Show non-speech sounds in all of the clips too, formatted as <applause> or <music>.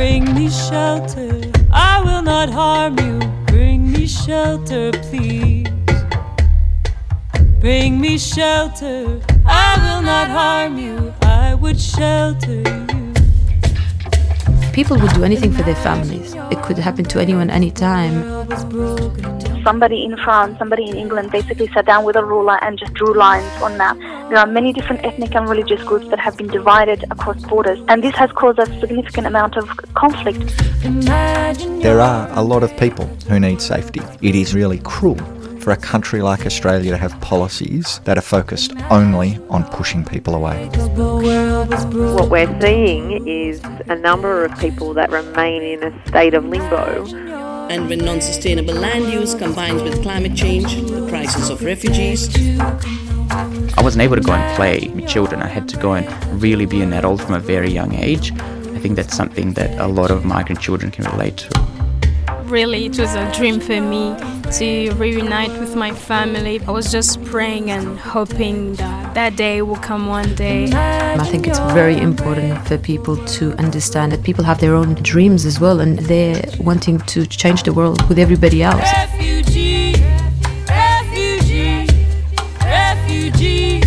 Bring me shelter, I will not harm you. Bring me shelter, please. Bring me shelter, I will not harm you. I would shelter you. People would do anything for their families. It could happen to anyone, anytime. Somebody in France, somebody in England basically sat down with a ruler and just drew lines on map. There are many different ethnic and religious groups that have been divided across borders, and this has caused a significant amount of conflict. There are a lot of people who need safety. It is really cruel for a country like Australia to have policies that are focused only on pushing people away. What we're seeing is a number of people that remain in a state of limbo. And when non sustainable land use combines with climate change, the crisis of refugees, I wasn't able to go and play with children. I had to go and really be an adult from a very young age. I think that's something that a lot of migrant children can relate to really it was a dream for me to reunite with my family. I was just praying and hoping that that day will come one day. I think it's very important for people to understand that people have their own dreams as well and they're wanting to change the world with everybody else. Refugee, refugee, refugee,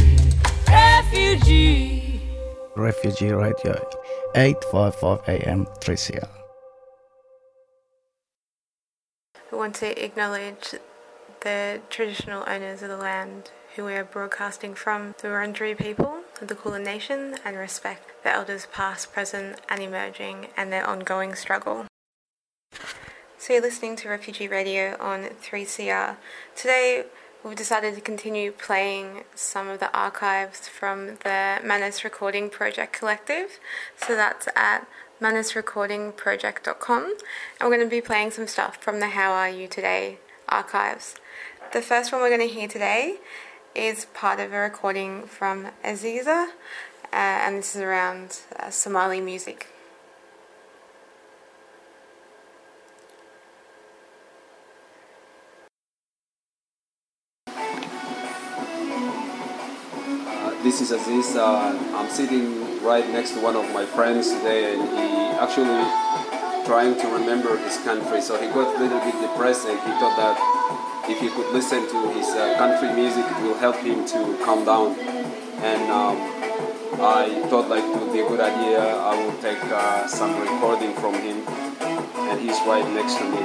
refugee. Refugee Radio, 855 AM 3CR. Want to acknowledge the traditional owners of the land who we are broadcasting from, the Wurundjeri people of the Kulin Nation, and respect the elders past, present, and emerging, and their ongoing struggle. So you're listening to Refugee Radio on 3CR. Today we've decided to continue playing some of the archives from the Manus Recording Project Collective. So that's at manusrecordingproject.com and we're going to be playing some stuff from the How Are You Today archives. The first one we're going to hear today is part of a recording from Aziza uh, and this is around uh, Somali music. this is Aziz. Uh, I'm sitting right next to one of my friends today, and he actually trying to remember his country. So he got a little bit depressed, and he thought that if he could listen to his uh, country music, it will help him to calm down. And um, I thought like it would be a good idea. I will take uh, some recording from him, and he's right next to me.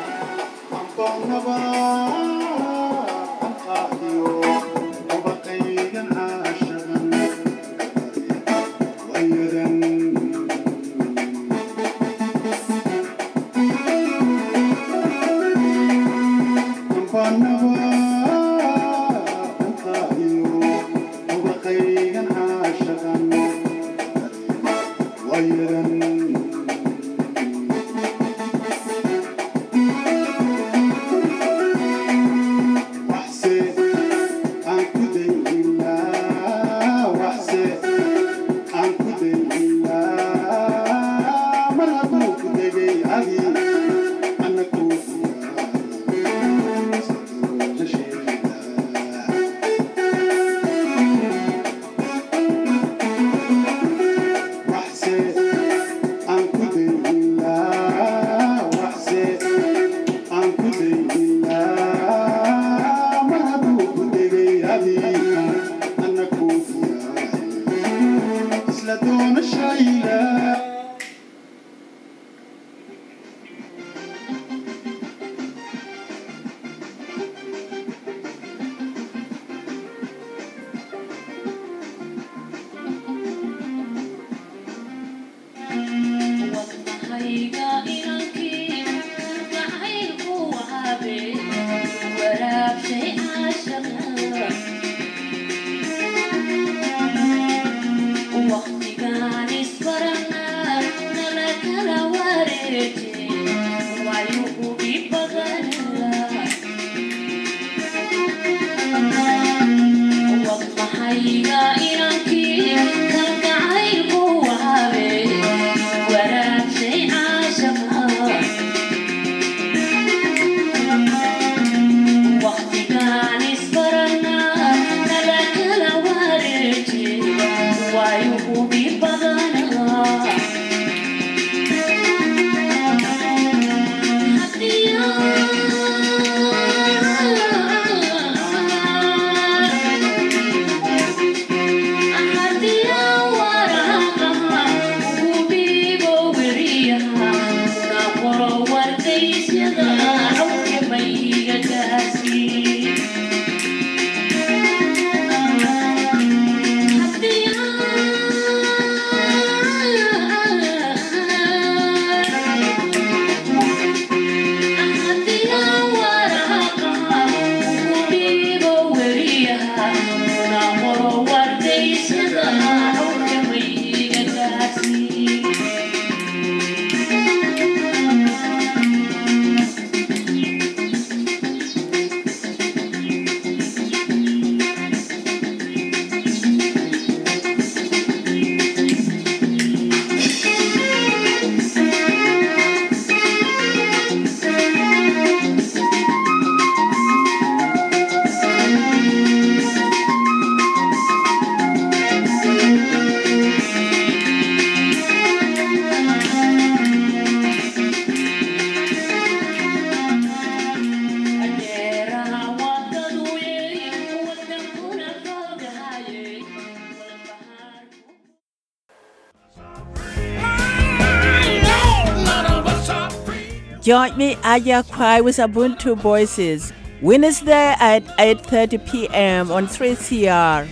Join me Aya Cry with Ubuntu Voices Wednesday at 8:30 p.m. on 3CR.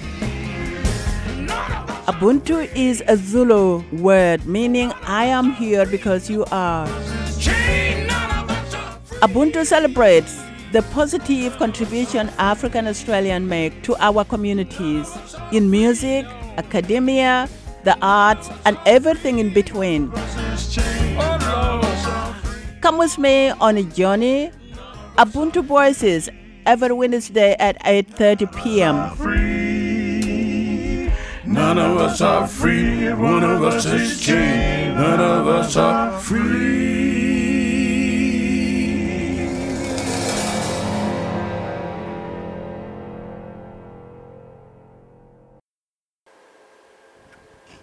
Ubuntu is a Zulu word meaning I am here because you are. Ubuntu celebrates the positive contribution African Australians make to our communities in music, academia, the arts, and everything in between. Come with me on a journey. Ubuntu Voices every Wednesday at 8:30 p.m. None of us are free. One of us is chained. None of us are free.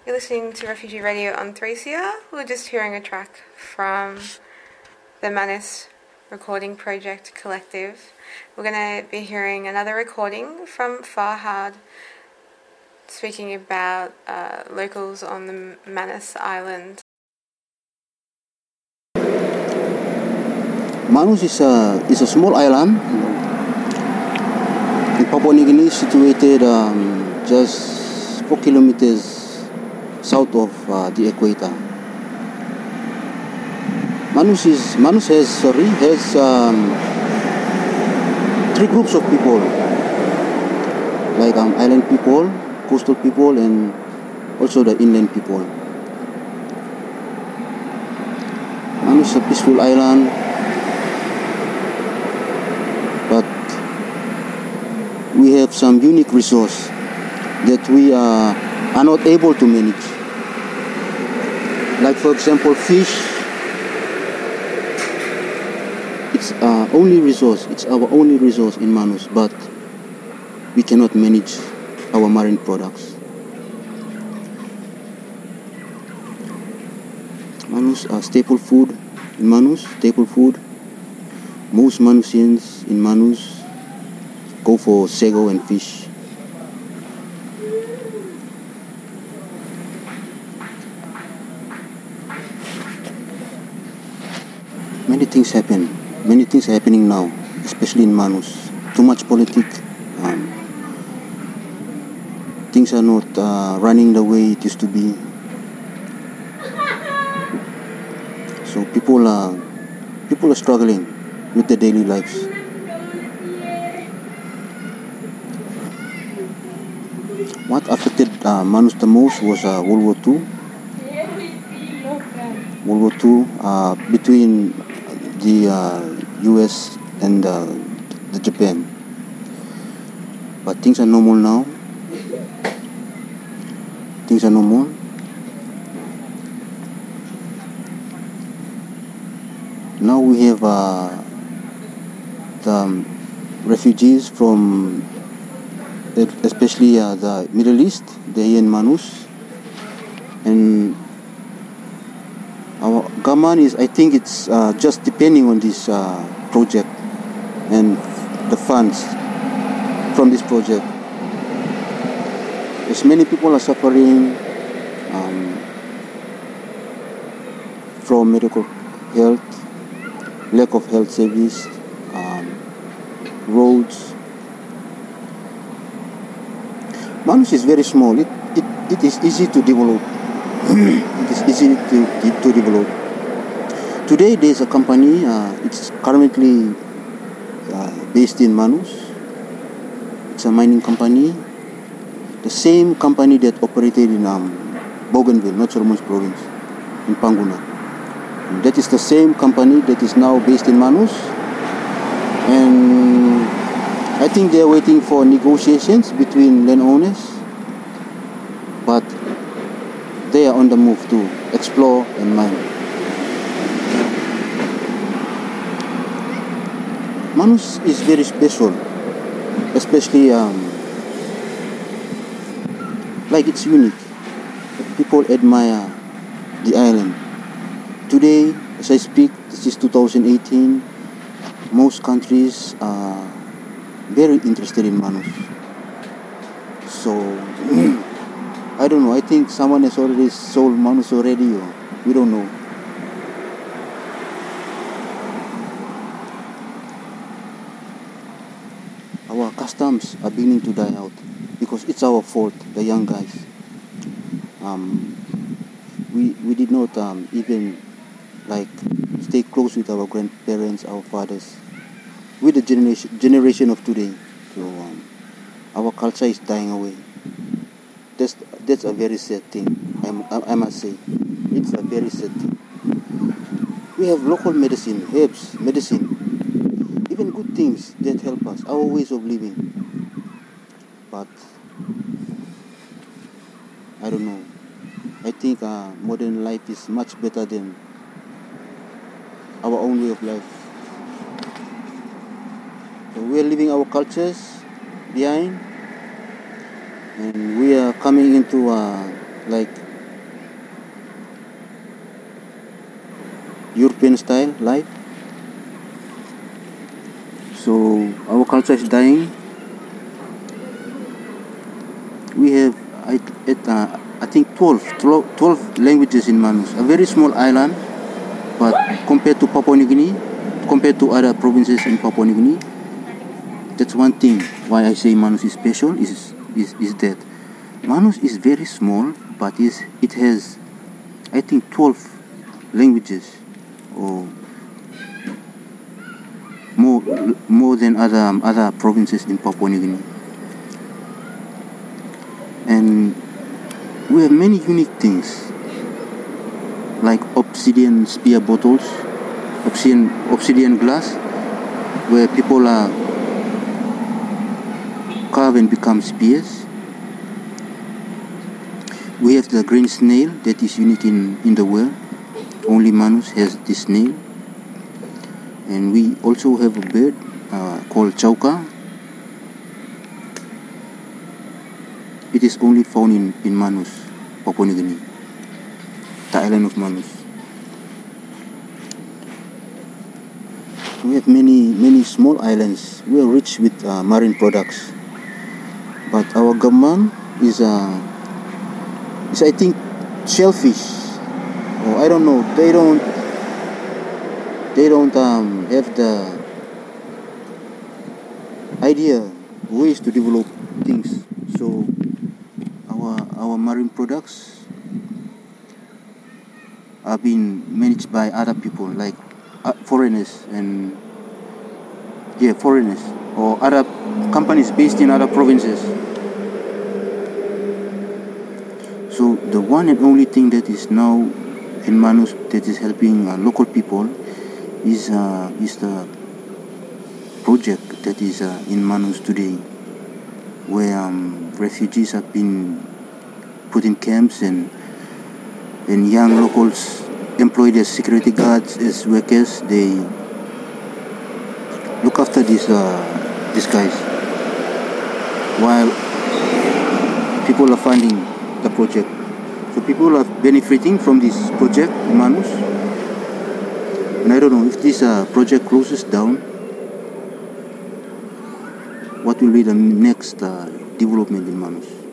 You're listening to Refugee Radio on 3CR. We're just hearing a track from the Manus Recording Project Collective. We're going to be hearing another recording from Farhad speaking about uh, locals on the Manus Island. Manus is a, is a small island in Papua New Guinea, situated um, just four kilometers south of uh, the equator. Manus is Manus has sorry has um, three groups of people, like um, island people, coastal people, and also the inland people. Manus is a peaceful island, but we have some unique resource that we are, are not able to manage. Like for example fish it's our uh, only resource. It's our only resource in manus but we cannot manage our marine products. Manus are staple food in manus staple food. Most manusians in manus go for sago and fish. Many things happen. Many things are happening now, especially in Manus. Too much politics. Um, things are not uh, running the way it used to be. So people are people are struggling with their daily lives. What affected uh, Manus the most was uh, World War II. World War II uh, between the uh, U.S. and uh, the Japan. But things are normal now. Things are normal. Now we have uh, the um, refugees from, especially uh, the Middle East, they're in Manus, and our government is, I think it's uh, just depending on this uh, project and the funds from this project. As many people are suffering um, from medical health, lack of health service, um, roads. Manus is very small. It, it, it is easy to develop it is easy to, to develop. Today there is a company, uh, it's currently uh, based in Manus. It's a mining company. The same company that operated in um, Bougainville, North Solomons province, in Panguna. And that is the same company that is now based in Manus. And I think they are waiting for negotiations between landowners. But they are on the move to explore and mine. Manus is very special, especially um, like it's unique. People admire the island. Today, as I speak, this is 2018. Most countries are very interested in Manus. So I don't know. I think someone has already sold Manus already. Or we don't know. Our customs are beginning to die out because it's our fault, the young guys. Um, we we did not um, even like stay close with our grandparents, our fathers, with the generation generation of today. So um, our culture is dying away. That's that's a very sad thing. I, I must say, it's a very sad thing. We have local medicine, herbs, medicine, even good things that help us, our ways of living. But I don't know. I think uh, modern life is much better than our own way of life. So we are leaving our cultures behind and we are coming into uh, like European style life. So our culture is dying. We have I, it, uh, I think 12, 12, 12 languages in Manus, a very small island, but compared to Papua New Guinea, compared to other provinces in Papua New Guinea, that's one thing why I say Manus is special is is, is that Manus is very small, but is it has I think 12 languages or more more than other um, other provinces in Papua New Guinea. And we have many unique things like obsidian spear bottles, obsidian obsidian glass, where people are and become spears. We have the green snail that is unique in, in the world. Only Manus has this snail. And we also have a bird uh, called chauka. It is only found in, in Manus, Papua New Guinea, the island of Manus. We have many, many small islands. We are rich with uh, marine products. But our government is, uh, is I think, selfish. Or I don't know. They don't. They don't um, have the idea ways to develop things. So our our marine products are being managed by other people like uh, foreigners and yeah foreigners or other companies based in other provinces. So the one and only thing that is now in Manus that is helping uh, local people is uh, is the project that is uh, in Manus today where um, refugees have been put in camps and and young locals employed as security guards as workers they look after these uh, these guys. While people are funding the project. So people are benefiting from this project in Manus. And I don't know if this uh, project closes down what will be the next uh, development in Manus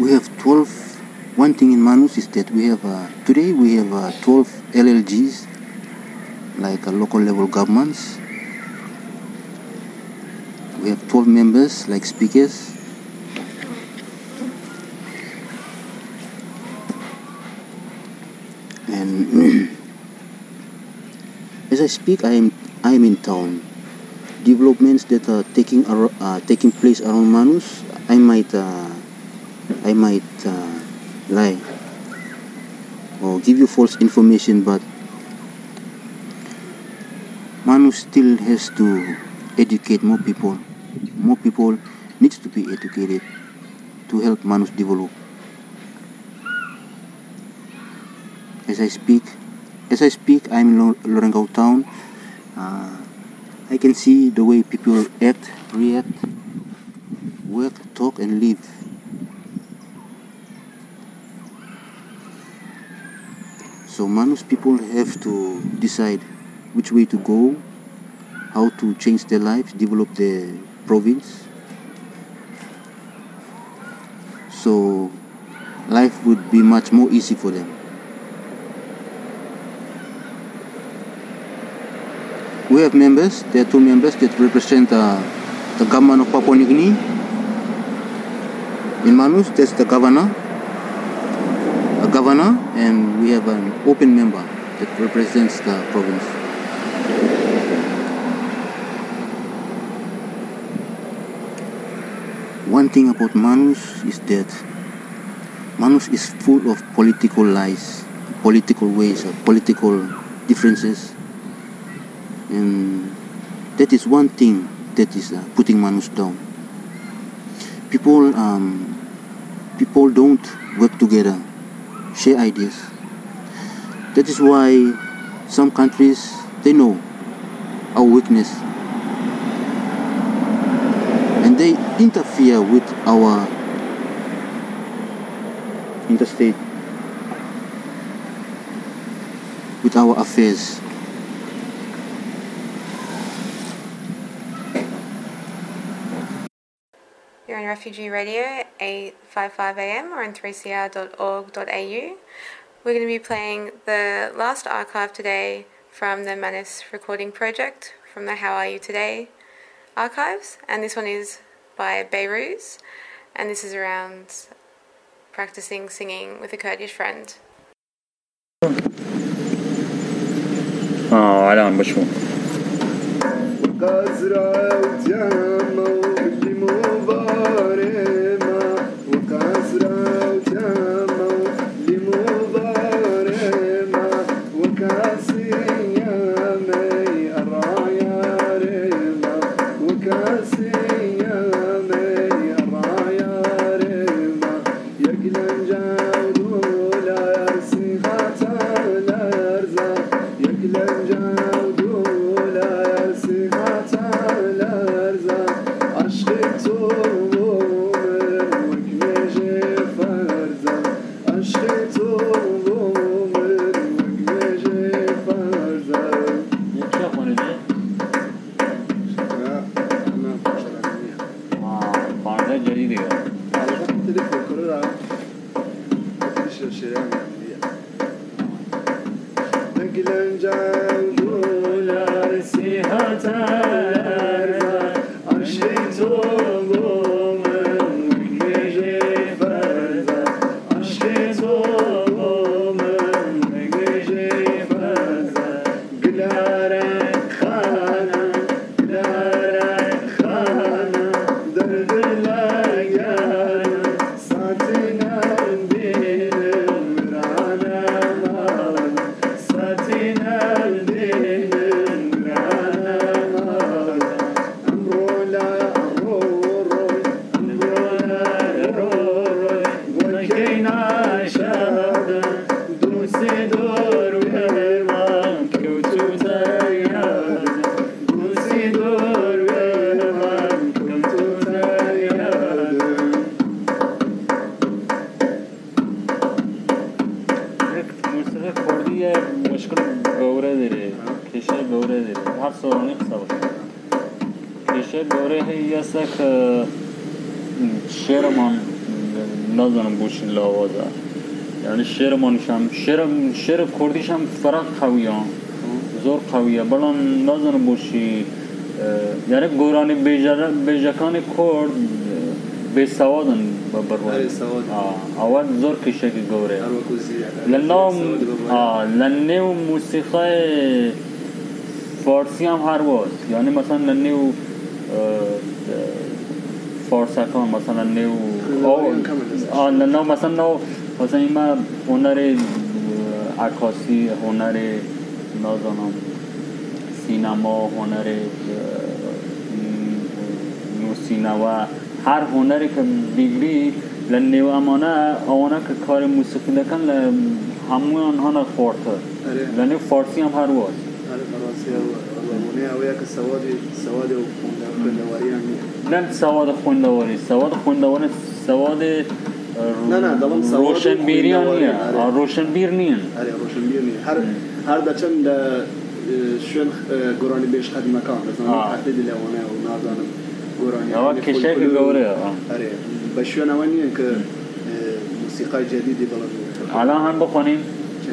we have 12 one thing in manus is that we have uh, today we have uh, 12 llgs like uh, local level governments. We have 12 members like speakers. And <clears throat> as i speak i am i am in town. Developments that are taking ar- uh, taking place around manus i might uh, I might uh, lie or give you false information, but Manu still has to educate more people. More people needs to be educated to help Manus develop. As I speak, as I speak, I'm in Lorengau town. Uh, I can see the way people act, react, work, talk, and live. So Manus people have to decide which way to go, how to change their lives, develop their province. So life would be much more easy for them. We have members, there are two members that represent uh, the government of Papua New Guinea. In Manus, there's the governor, we have an open member that represents the province. One thing about Manus is that Manus is full of political lies, political ways, or political differences, and that is one thing that is uh, putting Manus down. People, um, people don't work together, share ideas. That is why some countries they know our weakness and they interfere with our interstate with our affairs You're on Refugee Radio, 855 AM or on 3cr.org.au. We're going to be playing the last archive today from the Manus Recording Project from the How Are You Today archives, and this one is by Behrouz, and this is around practicing singing with a Kurdish friend. Oh, I don't know which one. کشه گوره هی یه سک شعرمان نازنم بوشین لاوازه یعنی شعرمانش هم شعر شعر کردیش هم فرق قویه. زور قویه. بلان نازنم بوشی یعنی گورانی بیجکان کرد به سوادن بروان اول زور کشه که گوره لنو آه لنو موسیقی فارسی هم هر واس یعنی مثلا لنو فارسکان مثلا نو آه لنو مثلا نو مثلا این ما هنر عکاسی هنر نازانم سینما هنر نو سینما هر هنری که بگیری لنیو امانه آوانه که کار موسیقی نکن همون آنها نخورده لنیو فارسی هم هر نه سواد خوندواری سواد خوندواری سواد نه نه دلم سواد روشن بیری نیه روشن بیر نیه آره، روشن بیر نیه هر هر دچن د شون گرانی بیش خد مکان مثلا حتی دلوانه و نازانم گرانی اوه کشه که گوره آره بشون اوانیه که موسیقی جدیدی بلند الان هم بخونیم. چه؟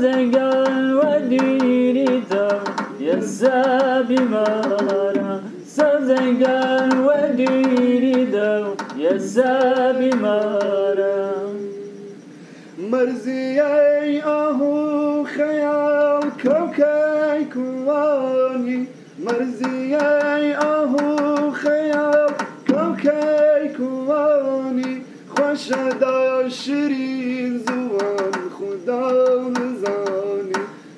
سازگار يزابمارا سازگار و دیری دو يزابمارا مرزی ای آهو خیال کوکی کوانی مرزی ای آهو خیال کوکی کوانی خوش دار خدا بزانی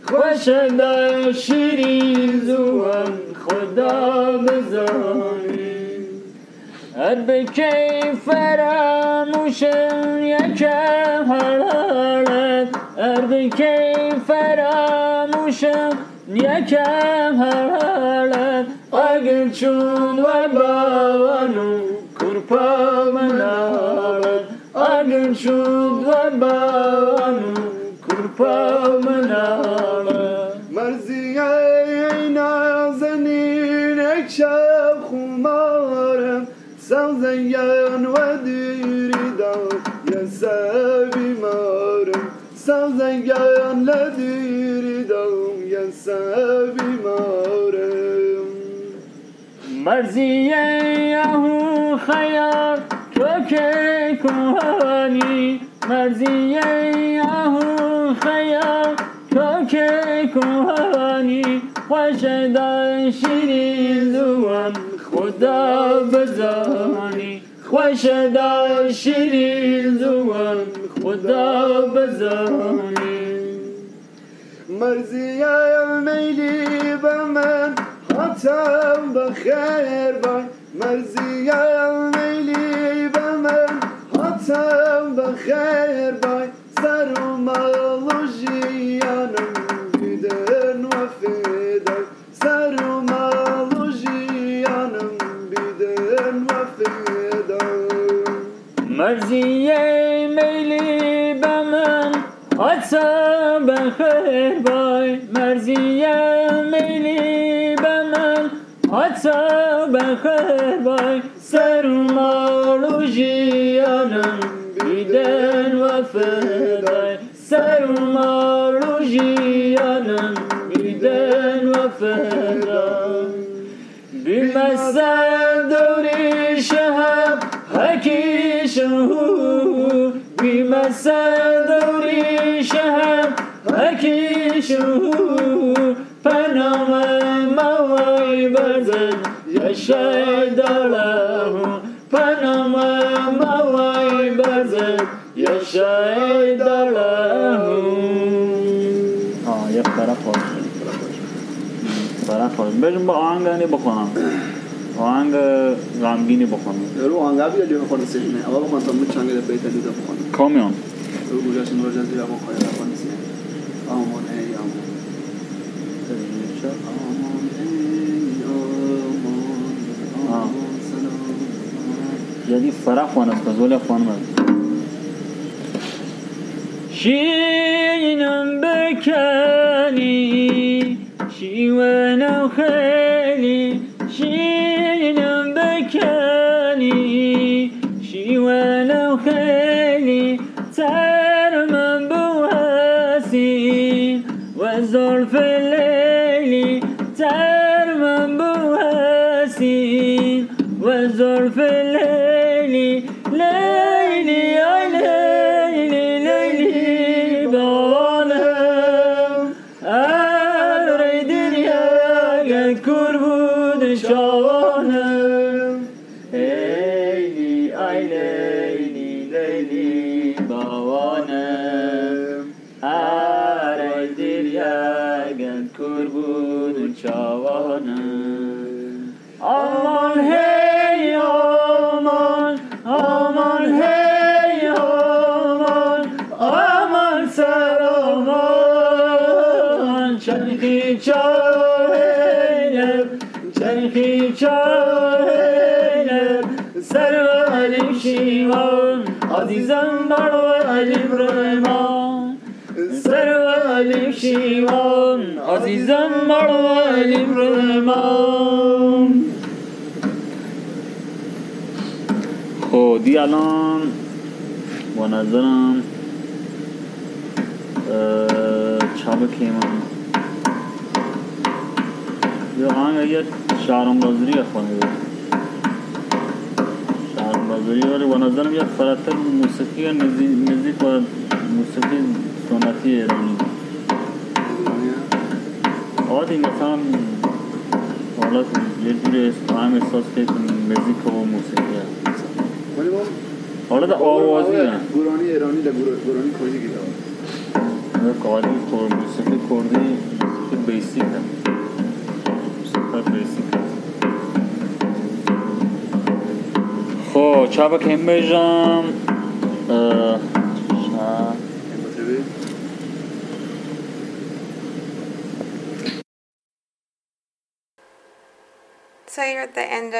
خوش دا شیرین زوان خدا بزانی هر بکی فراموشم یکم حرارت هر بکی فراموشم یکم حرارت اگر چون و باوانو کرپا منارت اگر چون و باوانو پامنانه مرزیه نازنین یک شب خمارم سوزیان و دیریدم یه سبی مارم سوزیان لدیریدم یه سبی مارم مرزیه اهو خیار تو که کنی مرزیه اهو خیال تو که کوهانی خوش دا شیرین زوان خدا بزانی. خوش دا شیرین خدا بزانی. مرزی میلی به من حتم بخیر بای مرزی میلی به من حتم بخیر بای Sarılmalı jiyanım Giden vefeder Sarılmalı jiyanım Giden vefeder Merziye meyli bemen Atsa ben herbay Merziye meyli bemen Atsa ben herbay Sarılmalı jiyanım. دیدن و فدای سر و مار و جیانم دیدن و فدای. بیمسن دوری شهر حکیشم بیمسن دوری شهر حکیشم پنام موای برزن یشای دارم پنامم بوای بزن یا شهید لهم آه یک طرف خواهد طرف خواهد بجم با آهنگ هنی بخونم. آهنگ غمگینی بخونم. رو آهنگ ها بیادی بخونم. سیجنه اما بخونم. تا مچانگ در بیتر دیده بخونم کامیان رو گوشش نور خب، جزیره بخونم یعنی است وانستاز ولی خوان هست شینم بکنی شیون خیلی دیوان عزیزم مروالیم من خودی خب، الان با نظرم چه کیمان. یه آهنگ یه شهرم بازری خواهی بود شهرم بازری ولی با نظرم یه فراتر موسیقی نزدیک با موسیقی سنتی ایرانی. آقا مثلا حالا یه جوری هم احساس که موزیک و موسیقی هست حالا در آوازی هم. گورانی ایرانی در گورانی کردی گیتار قالی موسیقی کردی موسیقی بیسیک هم. موسیقی بیسیک خب چابا کم بیجم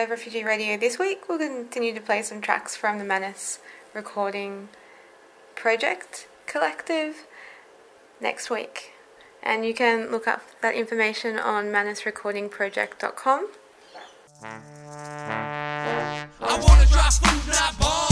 of Refugee Radio this week. We'll continue to play some tracks from the Manus Recording Project Collective next week. And you can look up that information on manusrecordingproject.com. I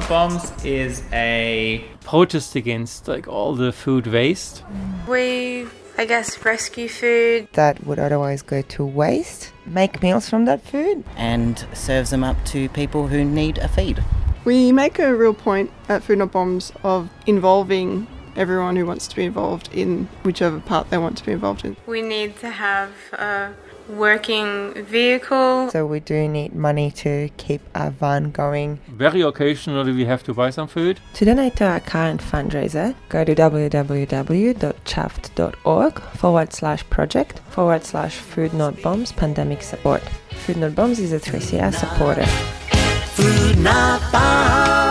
Food Bombs is a protest against like all the food waste. We, I guess, rescue food. that would otherwise go to waste, make meals from that food. and serves them up to people who need a feed. We make a real point at Food Not Bombs of involving everyone who wants to be involved in whichever part they want to be involved in. We need to have a working vehicle. So we do need money to keep our van going. Very occasionally we have to buy some food. To donate to our current fundraiser, go to www.chuffed.org forward slash project forward slash food not bombs pandemic support. Food Not Bombs is a 3CR supporter. Food not bombs.